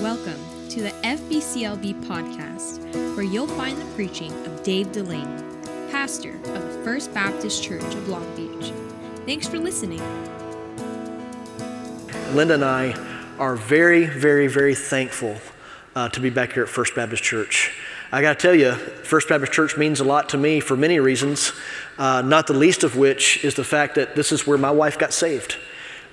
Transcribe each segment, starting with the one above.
Welcome to the FBCLB podcast, where you'll find the preaching of Dave Delaney, pastor of the First Baptist Church of Long Beach. Thanks for listening. Linda and I are very, very, very thankful uh, to be back here at First Baptist Church. I got to tell you, First Baptist Church means a lot to me for many reasons, uh, not the least of which is the fact that this is where my wife got saved.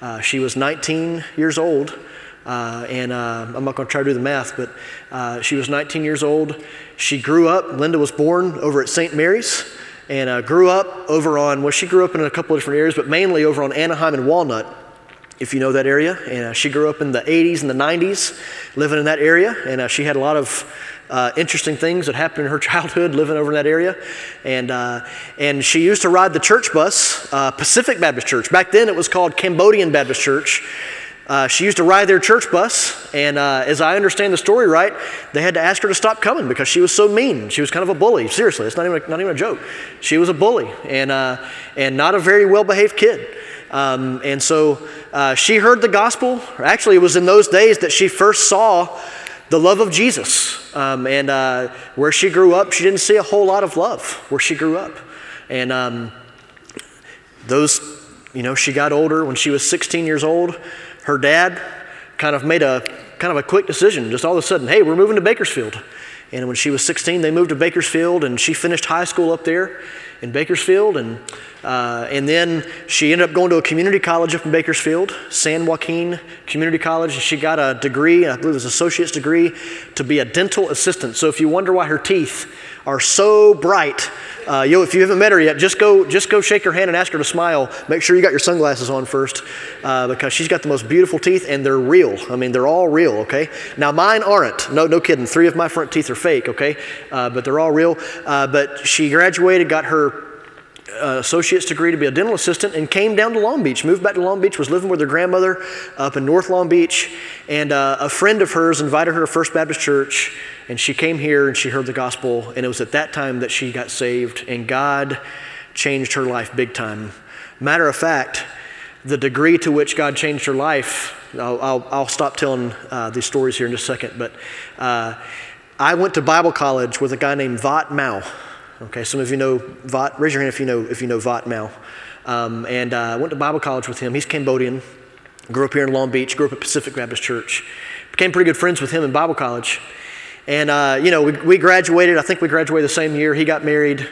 Uh, she was 19 years old, uh, and uh, I'm not going to try to do the math, but uh, she was 19 years old. She grew up, Linda was born over at St. Mary's, and uh, grew up over on, well, she grew up in a couple of different areas, but mainly over on Anaheim and Walnut if you know that area. And uh, she grew up in the 80s and the 90s living in that area. And uh, she had a lot of uh, interesting things that happened in her childhood living over in that area. And, uh, and she used to ride the church bus, uh, Pacific Baptist Church. Back then it was called Cambodian Baptist Church. Uh, she used to ride their church bus, and as I understand the story right, they had to ask her to stop coming because she was so mean. She was kind of a bully. Seriously, it's not even a, not even a joke. She was a bully and, and not a very well behaved kid. Um, and so uh, she heard the gospel. Actually, it was in those days that she first saw the love of Jesus. Um, and uh, where she grew up, she didn't see a whole lot of love where she grew up. And um, those, you know, she got older when she was 16 years old. Her dad kind of made a kind of a quick decision, just all of a sudden, hey, we're moving to Bakersfield. And when she was 16, they moved to Bakersfield, and she finished high school up there in Bakersfield. And, uh, and then she ended up going to a community college up in Bakersfield, San Joaquin Community College. And she got a degree, I believe it was an associate's degree, to be a dental assistant. So if you wonder why her teeth are so bright, uh, if you haven't met her yet, just go, just go shake her hand and ask her to smile. Make sure you got your sunglasses on first uh, because she's got the most beautiful teeth and they're real. I mean, they're all real, okay? Now, mine aren't. No, no kidding. Three of my front teeth are fake, okay? Uh, but they're all real. Uh, but she graduated, got her uh, associate's degree to be a dental assistant and came down to Long Beach, moved back to Long Beach, was living with her grandmother up in North Long Beach. And uh, a friend of hers invited her to First Baptist Church, and she came here and she heard the gospel. And it was at that time that she got saved, and God changed her life big time. Matter of fact, the degree to which God changed her life, I'll, I'll, I'll stop telling uh, these stories here in just a second, but uh, I went to Bible college with a guy named Vot Mao. Okay, some of you know Vot. Raise your hand if you know if you know Vot Mao. Um, and uh, I went to Bible college with him. He's Cambodian. Grew up here in Long Beach. Grew up at Pacific Baptist Church. Became pretty good friends with him in Bible college. And uh, you know, we, we, graduated. I think we graduated the same year. He got married,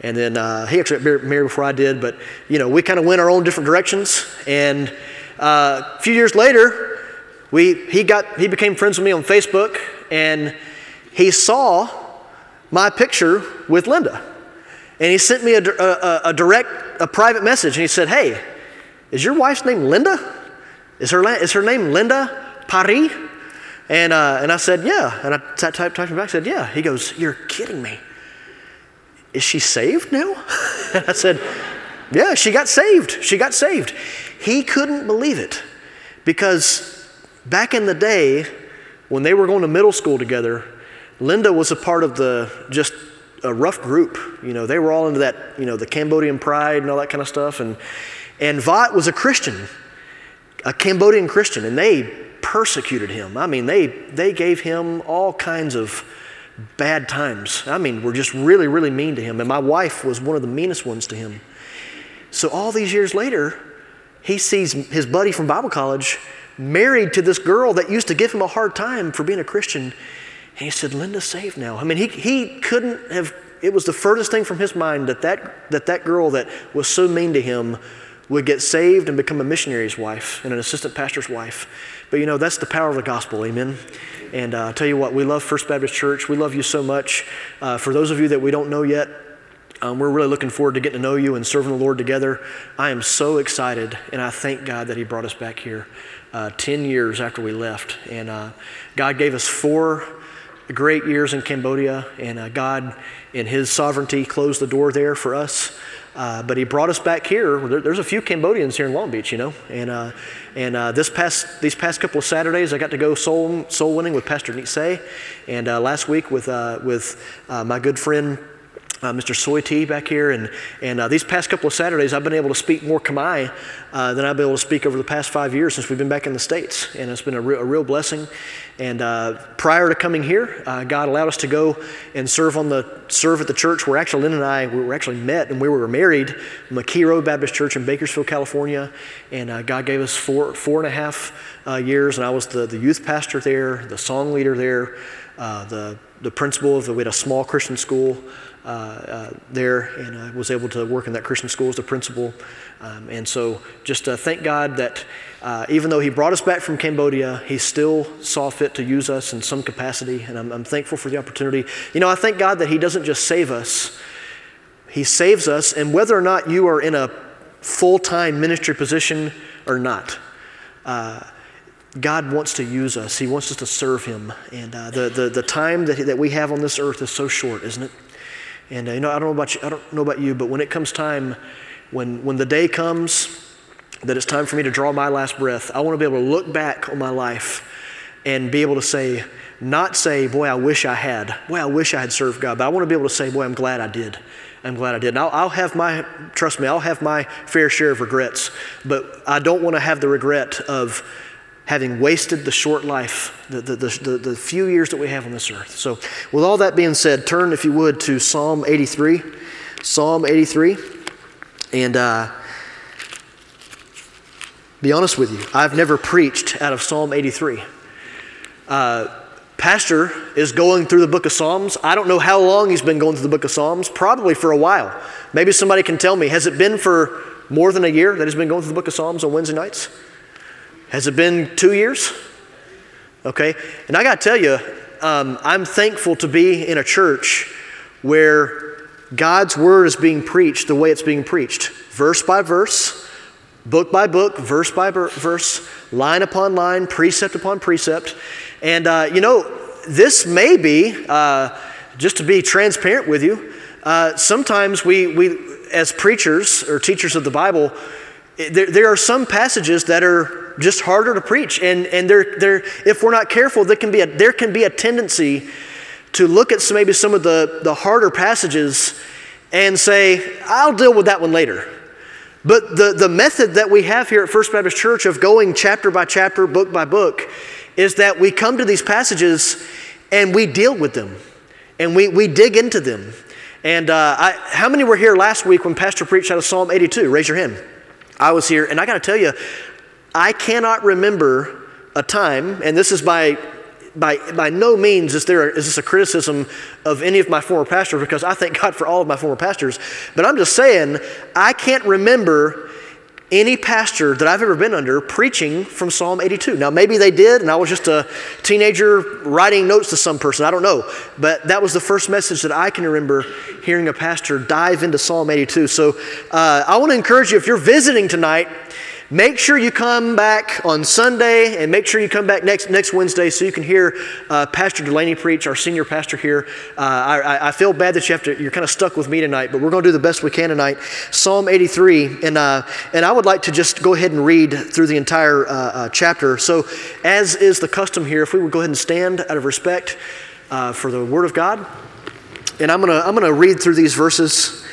and then uh, he actually got married before I did. But you know, we kind of went our own different directions. And uh, a few years later, we he got he became friends with me on Facebook, and he saw my picture with Linda. And he sent me a, a, a, direct, a private message, and he said, Hey, is your wife's name Linda? Is her, is her name Linda Paris? And, uh, and I said, Yeah. And I typed, typed him back, said, Yeah. He goes, You're kidding me. Is she saved now? and I said, Yeah, she got saved. She got saved. He couldn't believe it because back in the day, when they were going to middle school together, Linda was a part of the just a rough group. You know, they were all into that, you know, the Cambodian pride and all that kind of stuff. And, and Vot was a Christian, a Cambodian Christian, and they persecuted him. I mean, they, they gave him all kinds of bad times. I mean, were just really, really mean to him. And my wife was one of the meanest ones to him. So all these years later, he sees his buddy from Bible college married to this girl that used to give him a hard time for being a Christian. And he said, Linda's saved now. I mean, he, he couldn't have, it was the furthest thing from his mind that that, that that girl that was so mean to him would get saved and become a missionary's wife and an assistant pastor's wife. But you know, that's the power of the gospel, amen? And uh, I'll tell you what, we love First Baptist Church. We love you so much. Uh, for those of you that we don't know yet, um, we're really looking forward to getting to know you and serving the Lord together. I am so excited, and I thank God that He brought us back here uh, 10 years after we left. And uh, God gave us four great years in Cambodia, and uh, God, in His sovereignty, closed the door there for us. Uh, but He brought us back here. There, there's a few Cambodians here in Long Beach, you know, and uh, and uh, this past these past couple of Saturdays, I got to go soul soul winning with Pastor Nitse, and uh, last week with uh, with my good friend uh, Mr. Soy back here, and, and uh, these past couple of Saturdays, I've been able to speak more Khmer uh, than I've been able to speak over the past five years since we've been back in the States, and it's been a, re- a real blessing. And uh, prior to coming here, uh, God allowed us to go and serve on the serve at the church where actually Lynn and I we were actually met and we were married, McKee Road Baptist Church in Bakersfield, California, and uh, God gave us four four and a half years, and I was the, the youth pastor there, the song leader there, the the principal of the, we had a small Christian school. Uh, uh, there, and I was able to work in that Christian school as the principal. Um, and so, just uh, thank God that even though He brought us back from Cambodia, He still saw fit to use us in some capacity, and I'm, I'm thankful for the opportunity. You know, I thank God that He doesn't just save us, He saves us, and whether or not you are in a full time ministry position or not. Uh, God wants to use us. He wants us to serve Him. And uh, the, the, the time that, that we have on this earth is so short, isn't it? And uh, you know, I don't know about you, I don't know about you, but when it comes time, when when the day comes that it's time for me to draw my last breath, I want to be able to look back on my life and be able to say, not say, boy, I wish I had. Boy, I wish I had served God. But I want to be able to say, boy, I'm glad I did. I'm glad I did. And I'll, I'll, have my, trust me, I'll have my fair share of regrets. But I don't want to have the regret of having wasted the short life, the, the, the, the, few years that we have on this earth. So, with all that being said, turn, if you would, to Psalm 83. Psalm 83. And uh, be honest with you, I've never preached out of Psalm 83. Uh, Pastor is going through the book of Psalms. I don't know how long he's been going through the book of Psalms, probably for a while. Maybe somebody can tell me. Has it been for more than a year that he's been going through the book of Psalms on Wednesday nights? Has it been two years? Okay. And I got to tell you, um, I'm thankful to be in a church where God's word is being preached the way it's being preached, verse by verse, book by book, verse by verse, line upon line, precept upon precept. And, uh, you know, this may be, uh, just to be transparent with you, uh, sometimes we, we, as preachers or teachers of the Bible, there, there are some passages that are just harder to preach. And, and they're, they're, if we're not careful, there can, be a, there can be a tendency to look at some, maybe some of the, the harder passages and say, I'll deal with that one later. But the, the method that we have here at First Baptist Church of going chapter by chapter, book by book, is that we come to these passages and we deal with them and we, we dig into them. And uh, I, how many were here last week when Pastor preached out of Psalm 82? Raise your hand. I was here, and I got to tell you, I cannot remember a time, and this is by by, by no means is, there, is this a criticism of any of my former pastors because I thank God for all of my former pastors. But I'm just saying, I can't remember any pastor that I've ever been under preaching from Psalm 82. Now, maybe they did, and I was just a teenager writing notes to some person. I don't know. But that was the first message that I can remember hearing a pastor dive into Psalm 82. So uh, I want to encourage you if you're visiting tonight, Make sure you come back on Sunday and make sure you come back next, next Wednesday so you can hear uh, Pastor Delaney preach, our senior pastor here. Uh, I, I, feel bad that you have to, you're kind of stuck with me tonight, but we're going to do the best we can tonight. Psalm 83, and, uh, and I would like to just go ahead and read through the entire uh, uh, chapter. So, as is the custom here, if we would go ahead and stand out of respect uh, for the Word of God. And I'm going to I'm going to read through these verses.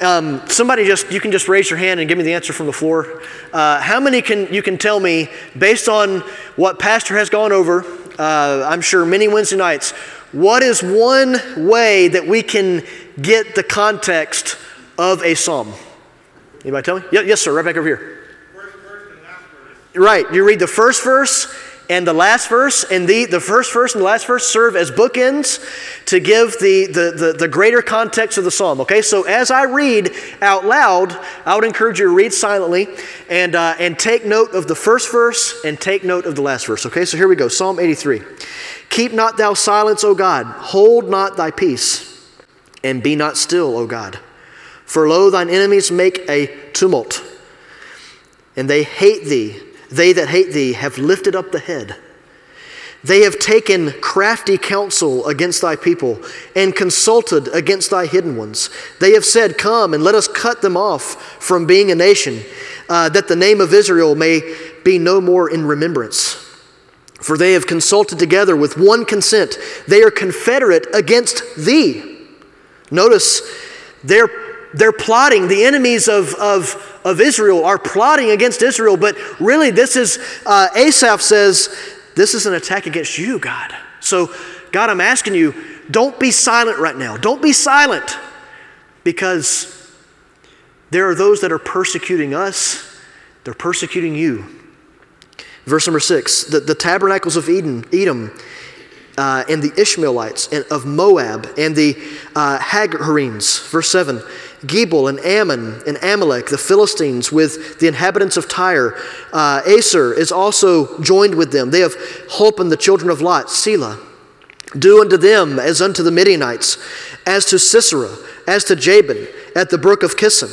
Um, somebody just, you can just raise your hand and give me the answer from the floor. Uh, how many can you can tell me, based on what Pastor has gone over, uh, I'm sure many Wednesday nights, what is one way that we can get the context of a psalm? Anybody tell me? Yes, sir, right back over here. Right, you read the first verse and the last verse and the, the first verse and the last verse serve as bookends to give the, the, the, the, greater context of the psalm. Okay, so as I read out loud, I would encourage you to read silently and, uh, and take note of the first verse and take note of the last verse. Okay, so here we go Psalm 83. Keep not thou silence, O God, hold not thy peace, and be not still, O God. For lo, thine enemies make a tumult, and they hate thee they that hate thee have lifted up the head. They have taken crafty counsel against thy people and consulted against thy hidden ones. They have said, Come and let us cut them off from being a nation, uh, that the name of Israel may be no more in remembrance. For they have consulted together with one consent. They are confederate against thee. Notice they're, they're plotting, the enemies of, of, of Israel are plotting against Israel, but really, this is, uh, Asaph says, this is an attack against you, God. So, God, I'm asking you, don't be silent right now. Don't be silent because there are those that are persecuting us, they're persecuting you. Verse number six the, the tabernacles of Eden, Edom, uh, and the Ishmaelites and of Moab and the uh. Verse 7 Gebal and Ammon and Amalek, the Philistines, with the inhabitants of Tyre. Uh, Assur is also joined with them. They have holpen the children of Lot, Selah. Do unto them as unto the Midianites, as to Sisera, as to Jabin, at the brook of Kison,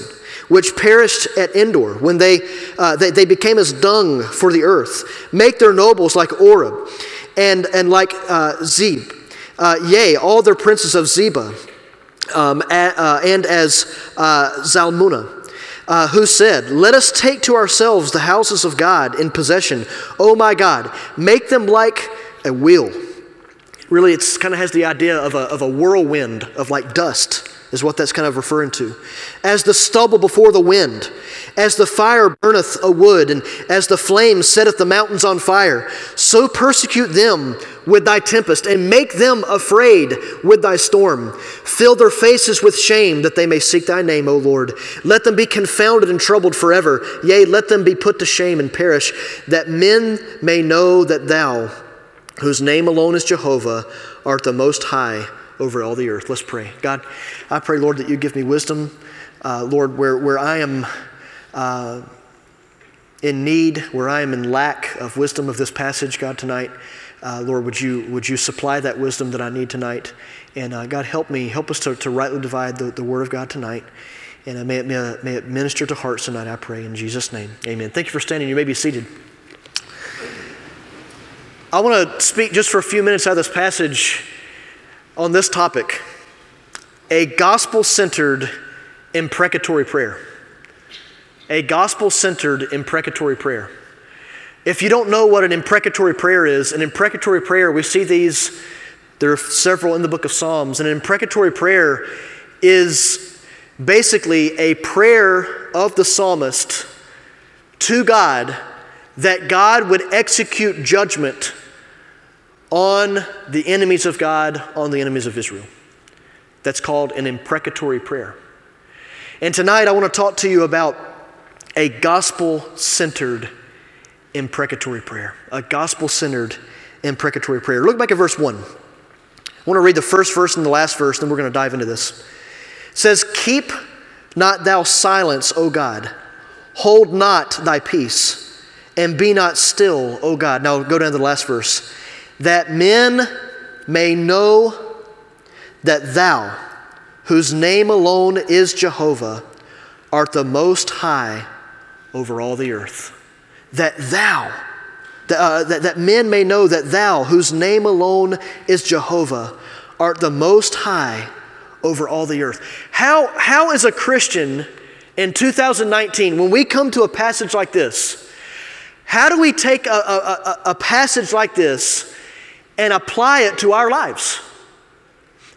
which perished at Endor, when they, uh, they, they, became as dung for the earth. Make their nobles like Oreb, and, and like uh, Zeb. Uh, yea, all their princes of Zebah, um, uh, and as uh, Zalmunna. Uh, who said, Let us take to ourselves the houses of God in possession. Oh my God, make them like a wheel Really, it kind of has the idea of a, of a whirlwind, of like dust, is what that's kind of referring to. As the stubble before the wind, as the fire burneth a wood, and as the flame setteth the mountains on fire, so persecute them with thy tempest, and make them afraid with thy storm. Fill their faces with shame, that they may seek thy name, O Lord. Let them be confounded and troubled forever. Yea, let them be put to shame and perish, that men may know that thou, whose name alone is Jehovah, art the most high over all the earth. Let's pray. God, I pray, Lord, that you give me wisdom. Uh, Lord, where, where I am uh, in need, where I am in lack of wisdom of this passage, God, tonight, uh, Lord, would you, would you supply that wisdom that I need tonight? And uh, God, help me, help us to, to rightly divide the, the word of God tonight. And uh, may, it, may, it, may it minister to hearts tonight, I pray, in Jesus' name. Amen. Thank you for standing. You may be seated. I want to speak just for a few minutes out of this passage on this topic a gospel centered imprecatory prayer. A gospel centered imprecatory prayer. If you don't know what an imprecatory prayer is, an imprecatory prayer, we see these, there are several in the book of Psalms. An imprecatory prayer is basically a prayer of the psalmist to God that God would execute judgment on the enemies of God, on the enemies of Israel. That's called an imprecatory prayer. And tonight I want to talk to you about a gospel centered imprecatory prayer. A gospel centered imprecatory prayer. Look back at verse 1. I want to read the first verse and the last verse, then we're going to dive into this. It says, Keep not thou silence, O God. Hold not thy peace, and be not still, O God. Now go down to the last verse that men may know that thou, whose name alone is Jehovah, art the most high over all the earth. That thou, that, uh, that, that men may know that thou, whose name alone is Jehovah, art the most high over all the earth. How, how is a Christian in 2019, when we come to a passage like this, how do we take a, a, a, a passage like this and apply it to our lives.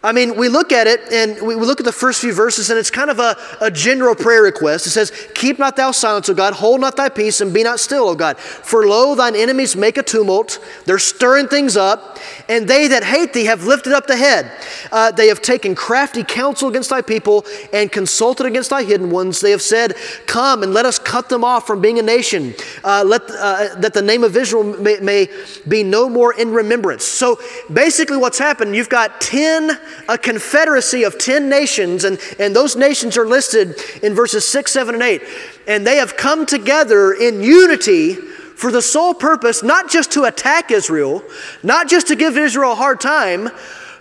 I mean, we look at it and we look at the first few verses, and it's kind of a, a general prayer request. It says, Keep not thou silence, O God, hold not thy peace, and be not still, O God. For lo, thine enemies make a tumult, they're stirring things up, and they that hate thee have lifted up the head. Uh, they have taken crafty counsel against thy people and consulted against thy hidden ones. They have said, Come and let us cut them off from being a nation, uh, let, uh, that the name of Israel may, may be no more in remembrance. So basically, what's happened, you've got 10 a confederacy of 10 nations, and, and those nations are listed in verses 6, 7, and 8. And they have come together in unity for the sole purpose not just to attack Israel, not just to give Israel a hard time,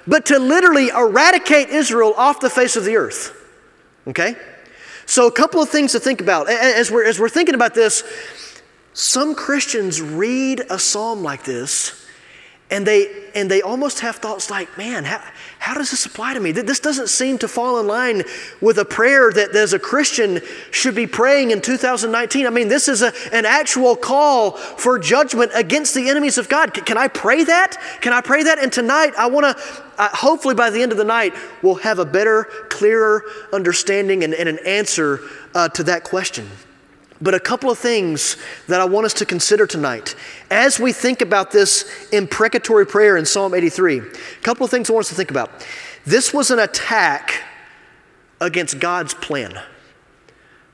but to literally eradicate Israel off the face of the earth. Okay? So, a couple of things to think about. As we're, as we're thinking about this, some Christians read a psalm like this and they, and they almost have thoughts like, man, how, how does this apply to me? This doesn't seem to fall in line with a prayer that as a Christian should be praying in 2019. I mean, this is a, an actual call for judgment against the enemies of God. Can I pray that? Can I pray that? And tonight, I want to, hopefully by the end of the night, we'll have a better, clearer understanding and, and an answer uh, to that question. But a couple of things that I want us to consider tonight as we think about this imprecatory prayer in Psalm 83. A couple of things I want us to think about. This was an attack against God's plan.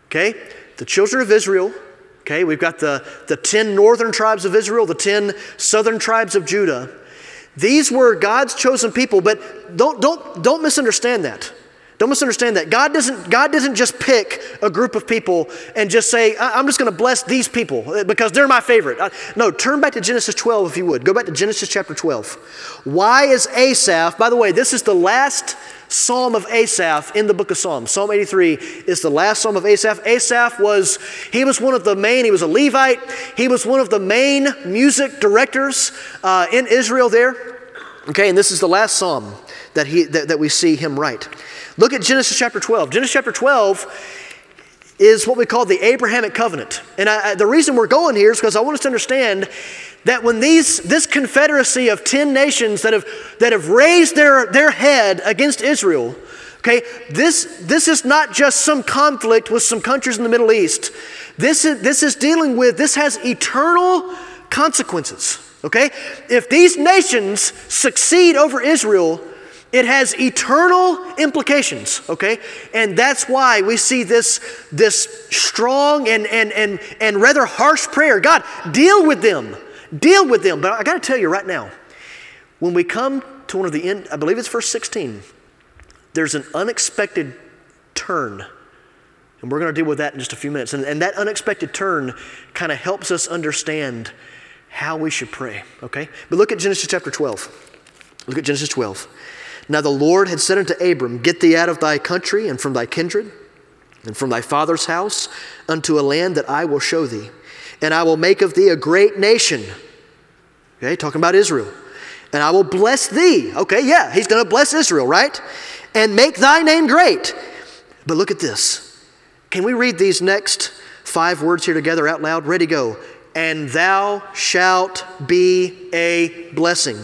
Okay? The children of Israel, okay, we've got the, the 10 northern tribes of Israel, the 10 southern tribes of Judah. These were God's chosen people, but don't, don't, don't misunderstand that. Don't misunderstand that. God doesn't, God doesn't just pick a group of people and just say, I'm just going to bless these people uh, because they're my favorite. No, turn back to Genesis 12 if you would. Go back to Genesis chapter 12. Why is Asaph, by the way, this is the last psalm of Asaph in the book of Psalms. Psalm 83 is the last psalm of Asaph. Asaph was, he was one of the main, he was a Levite, he was one of the main music directors uh, in Israel there. Okay, and this is the last psalm that, he, that, that we see him write. Look at Genesis chapter 12. Genesis chapter 12 is what we call the Abrahamic covenant. And I, the reason we're going here is because I want us to understand that when these, this confederacy of 10 nations that have, that have raised their, their head against Israel, okay, this, this is not just some conflict with some countries in the Middle East. This is, this is dealing with, this has eternal consequences, okay? If these nations succeed over Israel, it has eternal implications, okay? And that's why we see this, this strong and, and, and, and rather harsh prayer. God, deal with them. Deal with them. But I got to tell you right now, when we come to one of the end, I believe it's verse 16, there's an unexpected turn. And we're going to deal with that in just a few minutes. And, and that unexpected turn kind of helps us understand how we should pray, okay? But look at Genesis chapter 12. Look at Genesis 12. Now the Lord had said unto Abram, Get thee out of thy country and from thy kindred and from thy father's house unto a land that I will show thee. And I will make of thee a great nation. Okay, talking about Israel. And I will bless thee. Okay, yeah, he's going to bless Israel, right? And make thy name great. But look at this. Can we read these next five words here together out loud? Ready, go. And thou shalt be a blessing.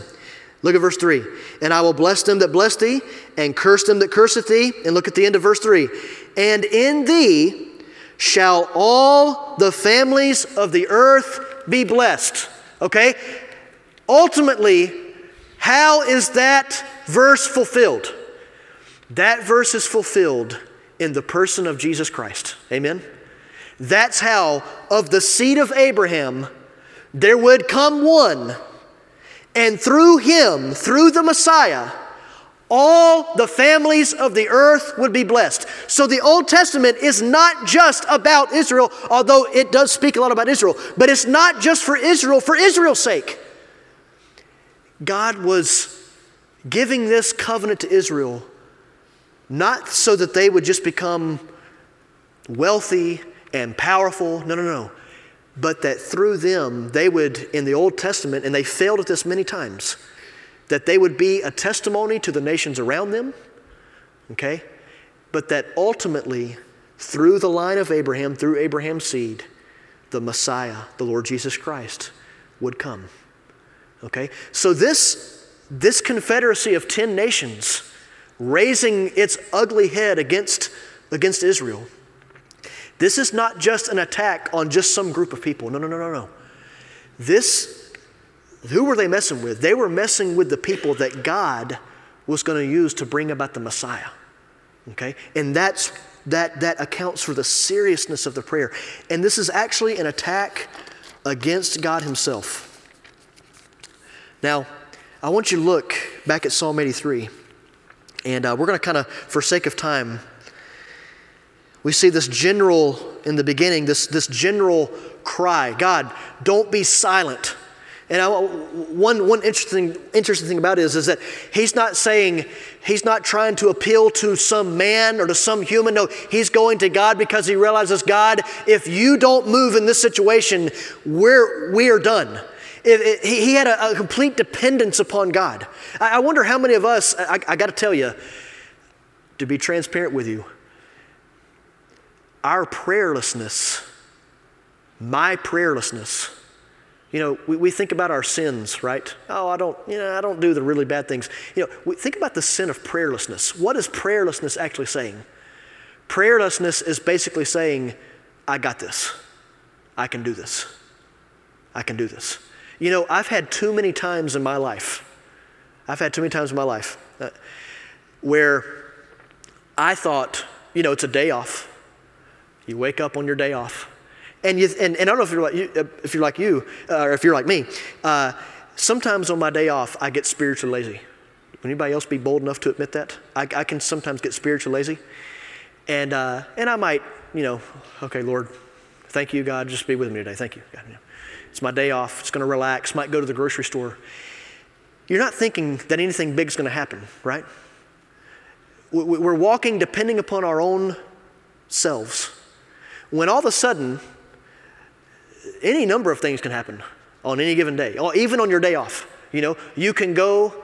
Look at verse 3. And I will bless them that bless thee, and curse them that curseth thee. And look at the end of verse 3. And in thee shall all the families of the earth be blessed. Okay? Ultimately, how is that verse fulfilled? That verse is fulfilled in the person of Jesus Christ. Amen? That's how, of the seed of Abraham, there would come one and through him, through the Messiah, all the families of the earth would be blessed. So the Old Testament is not just about Israel, although it does speak a lot about Israel, but it's not just for Israel for Israel's sake. God was giving this covenant to Israel not so that they would just become wealthy and powerful. No, no, no but that through them, they would, in the Old Testament, and they failed at this many times, that they would be a testimony to the nations around them, okay? But that ultimately, through the line of Abraham, through Abraham's seed, the Messiah, the Lord Jesus Christ, would come. Okay? So this, this confederacy of 10 nations raising its ugly head against, against Israel this is not just an attack on just some group of people. No, no, no, no, no. This, who were they messing with? They were messing with the people that God was going to use to bring about the Messiah. Okay? And that's that that accounts for the seriousness of the prayer. And this is actually an attack against God Himself. Now, I want you to look back at Psalm 83. And uh, we're going to kind of, for sake of time, we see this general, in the beginning, this, this general cry God, don't be silent. And I, one, one interesting, interesting thing about it is, is that he's not saying, he's not trying to appeal to some man or to some human. No, he's going to God because he realizes, God, if you don't move in this situation, we're, we are done. It, it, he, had a, a, complete dependence upon God. I, I wonder how many of us, I, I got to tell you, to be transparent with you, our prayerlessness, my prayerlessness, you know, we, we think about our sins, right? Oh, I don't, you know, I don't do the really bad things. You know, we think about the sin of prayerlessness. What is prayerlessness actually saying? Prayerlessness is basically saying, I got this. I can do this. I can do this. You know, I've had too many times in my life, I've had too many times in my life uh, where I thought, you know, it's a day off. You wake up on your day off and, you, and, and I don't know if you're like you, uh, if you're like you uh, or if you're like me. Uh, sometimes on my day off, I get spiritually lazy. Would anybody else be bold enough to admit that? I, I can sometimes get spiritually lazy. And, uh, and I might, you know, okay, Lord, thank you, God, just be with me today. Thank you. God. It's my day off. It's going to relax. Might go to the grocery store. You're not thinking that anything big is going to happen, right? We're walking depending upon our own selves. When all of a sudden, any number of things can happen on any given day, or even on your day off. You know, you can go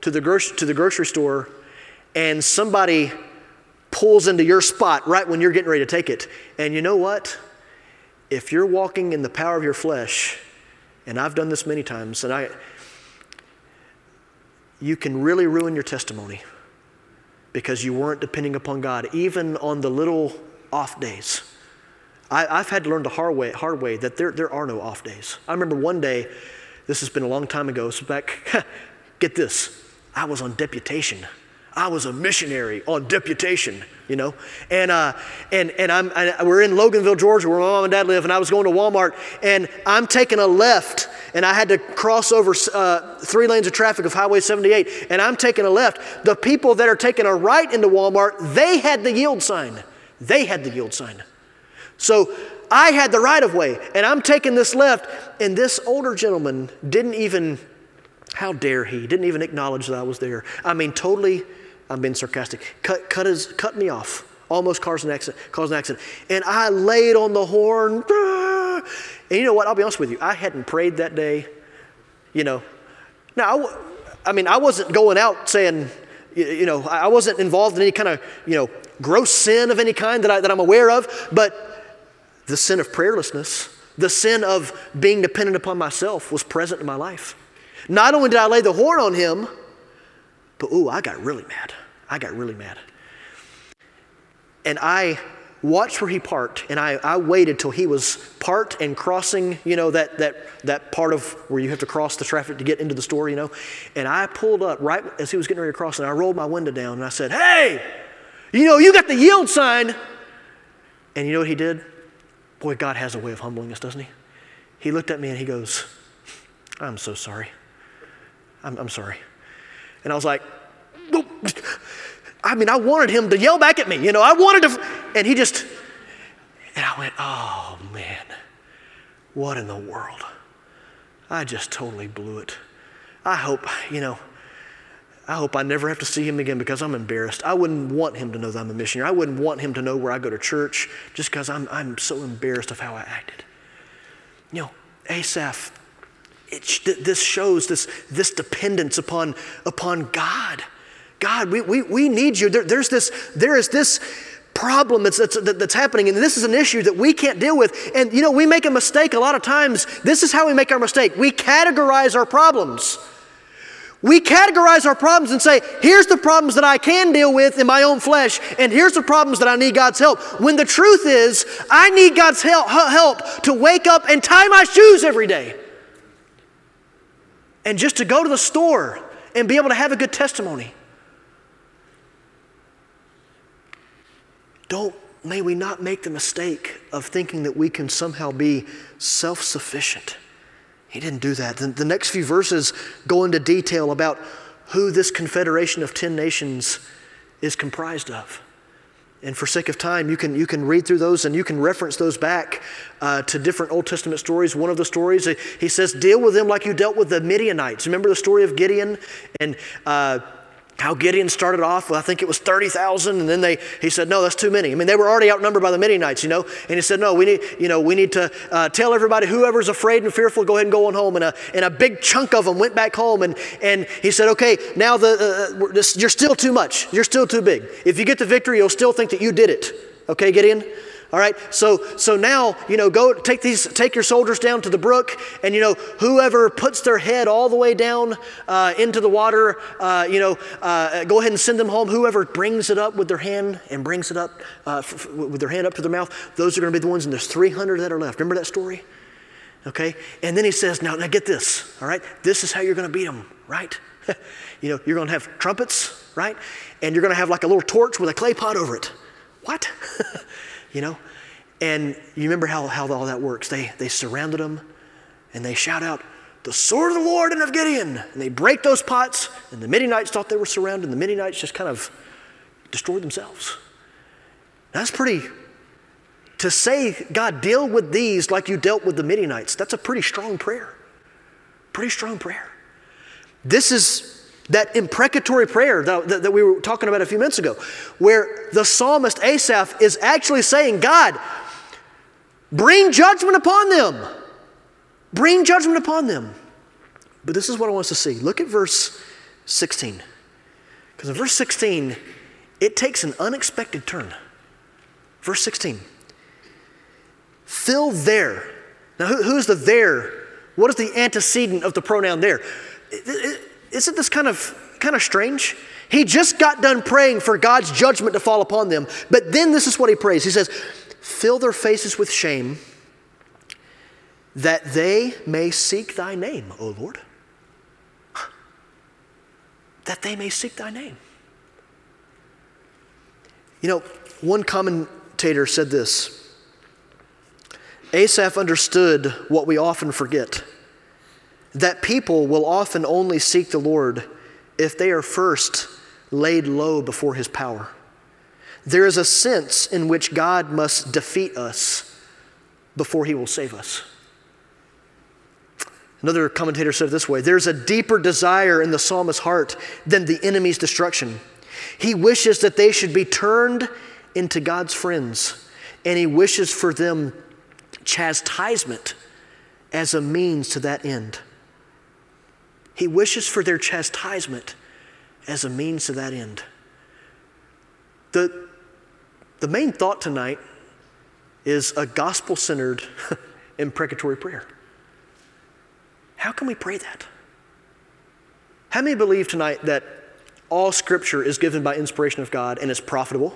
to the, gro- to the grocery store and somebody pulls into your spot right when you're getting ready to take it. And you know what? If you're walking in the power of your flesh, and I've done this many times, and I, you can really ruin your testimony because you weren't depending upon God, even on the little off days. I, have had to learn the hard way, hard way that there, there are no off days. I remember one day, this has been a long time ago, so back, get this, I was on deputation. I was a missionary on deputation, you know, and uh, and and I'm I, we're in Loganville, Georgia, where my mom and dad live, and I was going to Walmart, and I'm taking a left, and I had to cross over uh, three lanes of traffic of Highway 78, and I'm taking a left. The people that are taking a right into Walmart, they had the yield sign. They had the yield sign. So I had the right of way, and I'm taking this left, and this older gentleman didn't even, how dare he, didn't even acknowledge that I was there. I mean, totally, I'm being sarcastic, cut, cut, his, cut me off, almost caused an, accident, caused an accident. And I laid on the horn, and you know what, I'll be honest with you, I hadn't prayed that day, you know. Now, I, I mean, I wasn't going out saying, you know, I wasn't involved in any kind of, you know, gross sin of any kind that, I, that I'm aware of, but the sin of prayerlessness, the sin of being dependent upon myself was present in my life. Not only did I lay the horn on him, but ooh, I got really mad. I got really mad. And I watched where he parked, and I, I waited till he was parked and crossing, you know, that, that, that part of where you have to cross the traffic to get into the store, you know. And I pulled up right as he was getting ready to cross, and I rolled my window down, and I said, Hey, you know, you got the yield sign. And you know what he did? Boy, God has a way of humbling us, doesn't He? He looked at me and he goes, I'm so sorry. I'm, I'm sorry. And I was like, I mean, I wanted him to yell back at me, you know, I wanted to, and he just, and I went, oh man, what in the world? I just totally blew it. I hope, you know, I hope I never have to see him again because I'm embarrassed. I wouldn't want him to know that I'm a missionary. I wouldn't want him to know where I go to church just because I'm, I'm so embarrassed of how I acted. You know, Asaph, it, this shows this, this dependence upon, upon God. God, we, we, we need you. There, there's this, there is this problem that's, that's, that's happening, and this is an issue that we can't deal with. And you know, we make a mistake a lot of times. This is how we make our mistake. We categorize our problems. We categorize our problems and say, here's the problems that I can deal with in my own flesh, and here's the problems that I need God's help. When the truth is, I need God's help, help to wake up and tie my shoes every day. And just to go to the store and be able to have a good testimony. Don't, may we not make the mistake of thinking that we can somehow be self sufficient he didn't do that. The, the next few verses go into detail about who this confederation of 10 nations is comprised of. And for sake of time, you can, you can read through those and you can reference those back uh, to different Old Testament stories. One of the stories, he says, deal with them like you dealt with the Midianites. Remember the story of Gideon? And uh, how Gideon started off, I think it was 30,000, and then they, he said, no, that's too many. I mean, they were already outnumbered by the Midianites, you know, and he said, no, we need, you know, we need to uh, tell everybody, whoever's afraid and fearful, go ahead and go on home. And a, and a big chunk of them went back home, and, and he said, okay, now the, uh, this, you're still too much. You're still too big. If you get the victory, you'll still think that you did it. Okay, Gideon? All right. So so now you know go take these take your soldiers down to the brook, and you know whoever puts their head all the way down uh, into the water, uh, you know, uh, go ahead and send them home. Whoever brings it up with their hand and brings it up uh, f- with their hand up to their mouth, those are going to be the ones. And there's 300 that are left. Remember that story? Okay. And then he says, now now get this. All right. This is how you're going to beat them. Right. you know you're going to have trumpets. Right. And you're going to have like a little torch with a clay pot over it. What? you know? And you remember how, how all that works. They, they surrounded him and they shout out, the sword of the Lord and of Gideon. And they break those pots, and the Midianites thought they were surrounded, and the Midianites just kind of destroyed themselves. That's pretty, to say, God, deal with these like you dealt with the Midianites, that's a pretty strong prayer. Pretty strong prayer. This is that imprecatory prayer that, that, that, we were talking about a few minutes ago, where the psalmist Asaph is actually saying, God, bring judgment upon them. Bring judgment upon them. But this is what I want us to see. Look at verse 16. Because in verse 16, it takes an unexpected turn. Verse 16. Fill there. Now, who, who's the there? What is the antecedent of the pronoun there? It, it, isn't this kind of kind of strange? He just got done praying for God's judgment to fall upon them, but then this is what he prays. He says, "Fill their faces with shame, that they may seek thy name, O Lord." That they may seek thy name. You know, one commentator said this Asaph understood what we often forget that people will often only seek the Lord if they are first laid low before his power. There is a sense in which God must defeat us before he will save us. Another commentator said it this way There's a deeper desire in the psalmist's heart than the enemy's destruction. He wishes that they should be turned into God's friends, and he wishes for them chastisement as a means to that end. He wishes for their chastisement as a means to that end. The, the main thought tonight is a gospel centered imprecatory prayer. How can we pray that? How many believe tonight that all scripture is given by inspiration of God and is profitable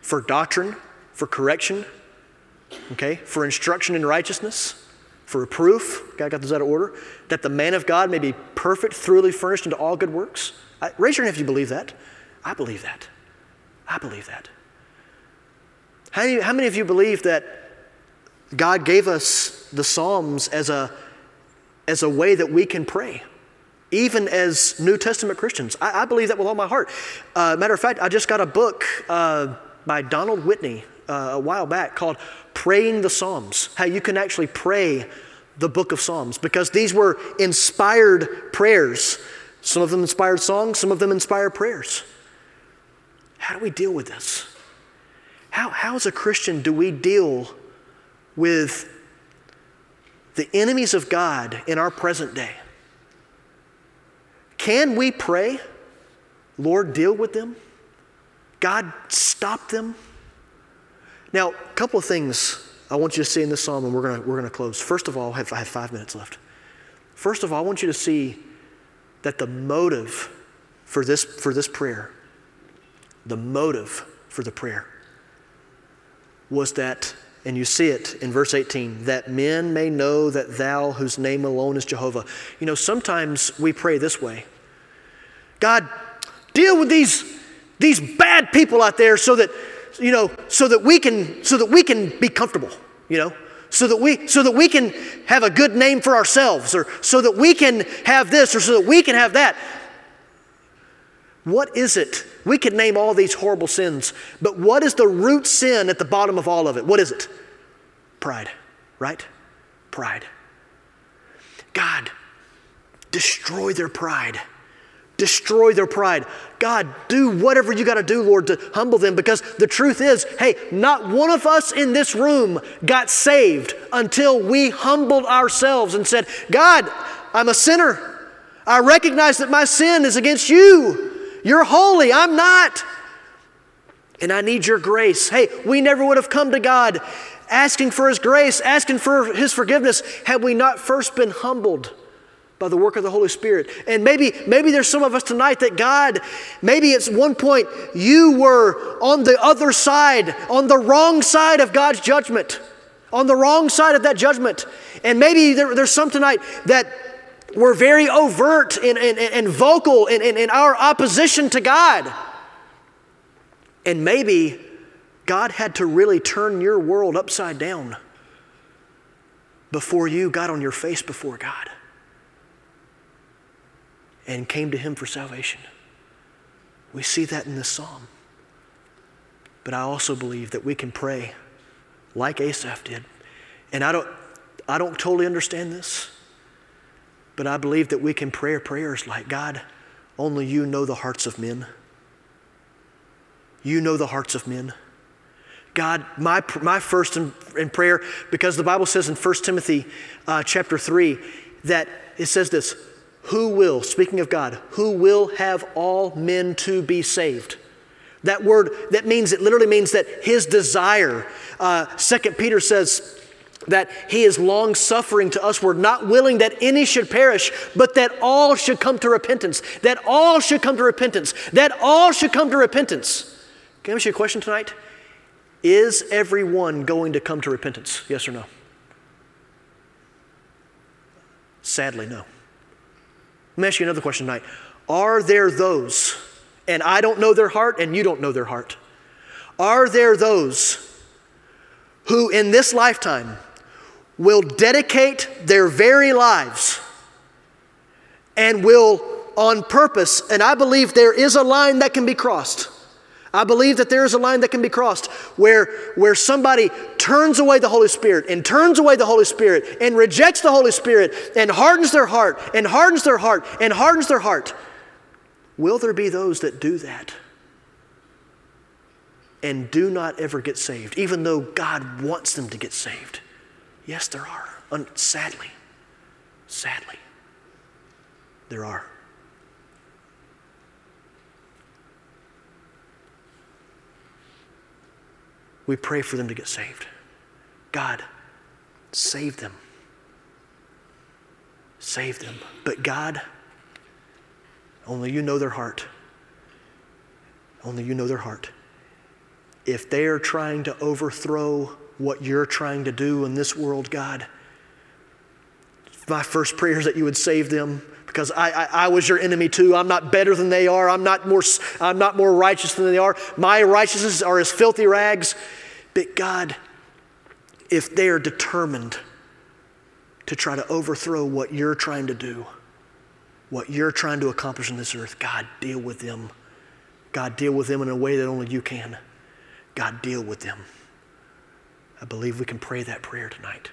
for doctrine, for correction, okay, for instruction in righteousness? For reproof, God got this out of order, that the man of God may be perfect, thoroughly furnished into all good works. I, raise your hand if you believe that. I believe that. I believe that. How many, how many of you believe that God gave us the Psalms as a, as a way that we can pray? Even as New Testament Christians. I, I believe that with all my heart. Uh, matter of fact, I just got a book uh, by Donald Whitney uh, a while back called praying the Psalms, how you can actually pray the book of Psalms, because these were inspired prayers. Some of them inspired songs, some of them inspired prayers. How do we deal with this? How, how as a Christian do we deal with the enemies of God in our present day? Can we pray, Lord, deal with them? God, stop them? Now, a couple of things I want you to see in this psalm, and we're going we're gonna close. First of all, I have, I have five minutes left. First of all, I want you to see that the motive for this, for this prayer, the motive for the prayer, was that, and you see it in verse 18, that men may know that thou, whose name alone is Jehovah. You know, sometimes we pray this way God, deal with these, these bad people out there so that you know, so that we can, so that we can be comfortable, you know, so that we, so that we can have a good name for ourselves, or so that we can have this, or so that we can have that. What is it? We could name all these horrible sins, but what is the root sin at the bottom of all of it? What is it? Pride, right? Pride. God, destroy their pride destroy their pride. God, do whatever you got to do, Lord, to humble them because the truth is, hey, not one of us in this room got saved until we humbled ourselves and said, God, I'm a sinner. I recognize that my sin is against you. You're holy, I'm not. And I need your grace. Hey, we never would have come to God asking for His grace, asking for His forgiveness, had we not first been humbled by the work of the Holy Spirit. And maybe, maybe there's some of us tonight that God, maybe at one point you were on the other side, on the wrong side of God's judgment, on the wrong side of that judgment. And maybe there, there's some tonight that were very overt and, and, and vocal in, in, in our opposition to God. And maybe God had to really turn your world upside down before you got on your face before God and came to Him for salvation. We see that in this psalm. But I also believe that we can pray like Asaph did. And I don't, I don't totally understand this, but I believe that we can pray prayers like God, only you know the hearts of men. You know the hearts of men. God, my, my first in, in prayer, because the Bible says in 1 Timothy uh, chapter 3 that it says this Who will, speaking of God, who will have all men to be saved? That word, that means, it literally means that his desire. Uh, 2 Peter says, that he is long suffering to us. We're not willing that any should perish, but that all should come to repentance. That all should come to repentance. That all should come to repentance. Can I ask you a question tonight? Is everyone going to come to repentance? Yes or no? Sadly, no. Let me ask you another question tonight. Are there those, and I don't know their heart, and you don't know their heart, are there those who in this lifetime will dedicate their very lives and will, on purpose, and I believe there is a line that can be crossed I believe that there is a line that can be crossed where, where somebody turns away the Holy Spirit and turns away the Holy Spirit and rejects the Holy Spirit and hardens their heart and hardens their heart and hardens their heart. Will there be those that do that and do not ever get saved, even though God wants them to get saved? Yes, there are. sadly, sadly, there are. We pray for them to get saved. God, save them. Save them. But God, only you know their heart. Only you know their heart. If they are trying to overthrow what you're trying to do in this world, God, my first prayer is that you would save them because I, I, I, was your enemy too. I'm not better than they are. I'm not, more, I'm not more righteous than they are. My righteousness are as filthy rags. But God, if they are determined to try to overthrow what you're trying to do, what you're trying to accomplish in this earth, God, deal with them. God, deal with them in a way that only you can. God, deal with them. I believe we can pray that prayer tonight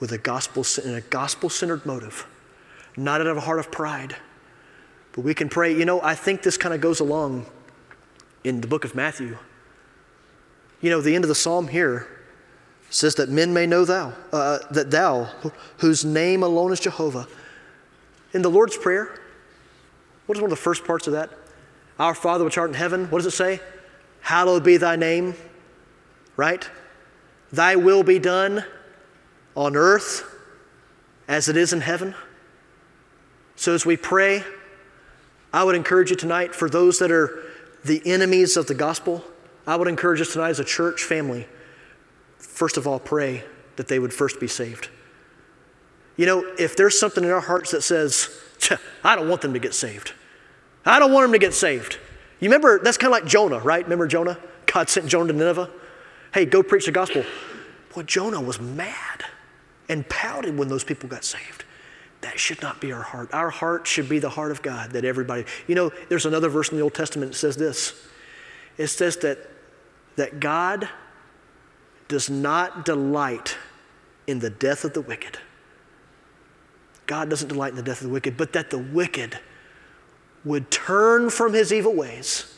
with a gospel in a gospel-centered motive, not out of a heart of pride. But we can pray, you know, I think this kind of goes along in the book of Matthew. You know, the end of the psalm here says that men may know thou, uh, that thou, whose name alone is Jehovah. In the Lord's Prayer, what is one of the first parts of that? Our Father which art in heaven, what does it say? Hallowed be thy name, right? Thy will be done on earth as it is in heaven. So as we pray, I would encourage you tonight for those that are the enemies of the gospel I would encourage us tonight as a church family, first of all, pray that they would first be saved. You know, if there's something in our hearts that says, I don't want them to get saved, I don't want them to get saved. You remember, that's kind of like Jonah, right? Remember Jonah? God sent Jonah to Nineveh. Hey, go preach the gospel. Boy, Jonah was mad and pouted when those people got saved. That should not be our heart. Our heart should be the heart of God that everybody, you know, there's another verse in the Old Testament that says this. It says that that God does not delight in the death of the wicked. God doesn't delight in the death of the wicked, but that the wicked would turn from his evil ways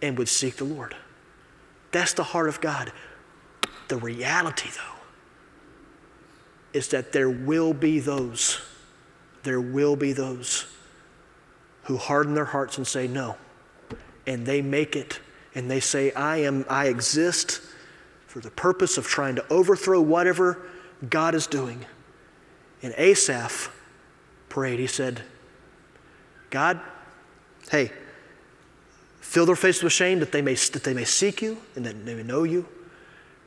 and would seek the Lord. That's the heart of God. The reality, though, is that there will be those, there will be those who harden their hearts and say no. And they make it and they say, I am, I exist for the purpose of trying to overthrow whatever God is doing. And Asaph prayed, he said, God, hey, fill their faces with shame that they may, that they may seek you and that they may know you.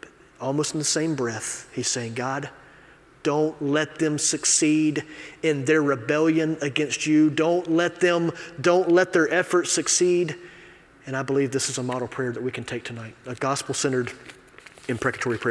But almost in the same breath, he's saying, God, don't let them succeed in their rebellion against you. Don't let them, don't let their efforts succeed. And I believe this is a model prayer that we can take tonight, a gospel centered imprecatory prayer.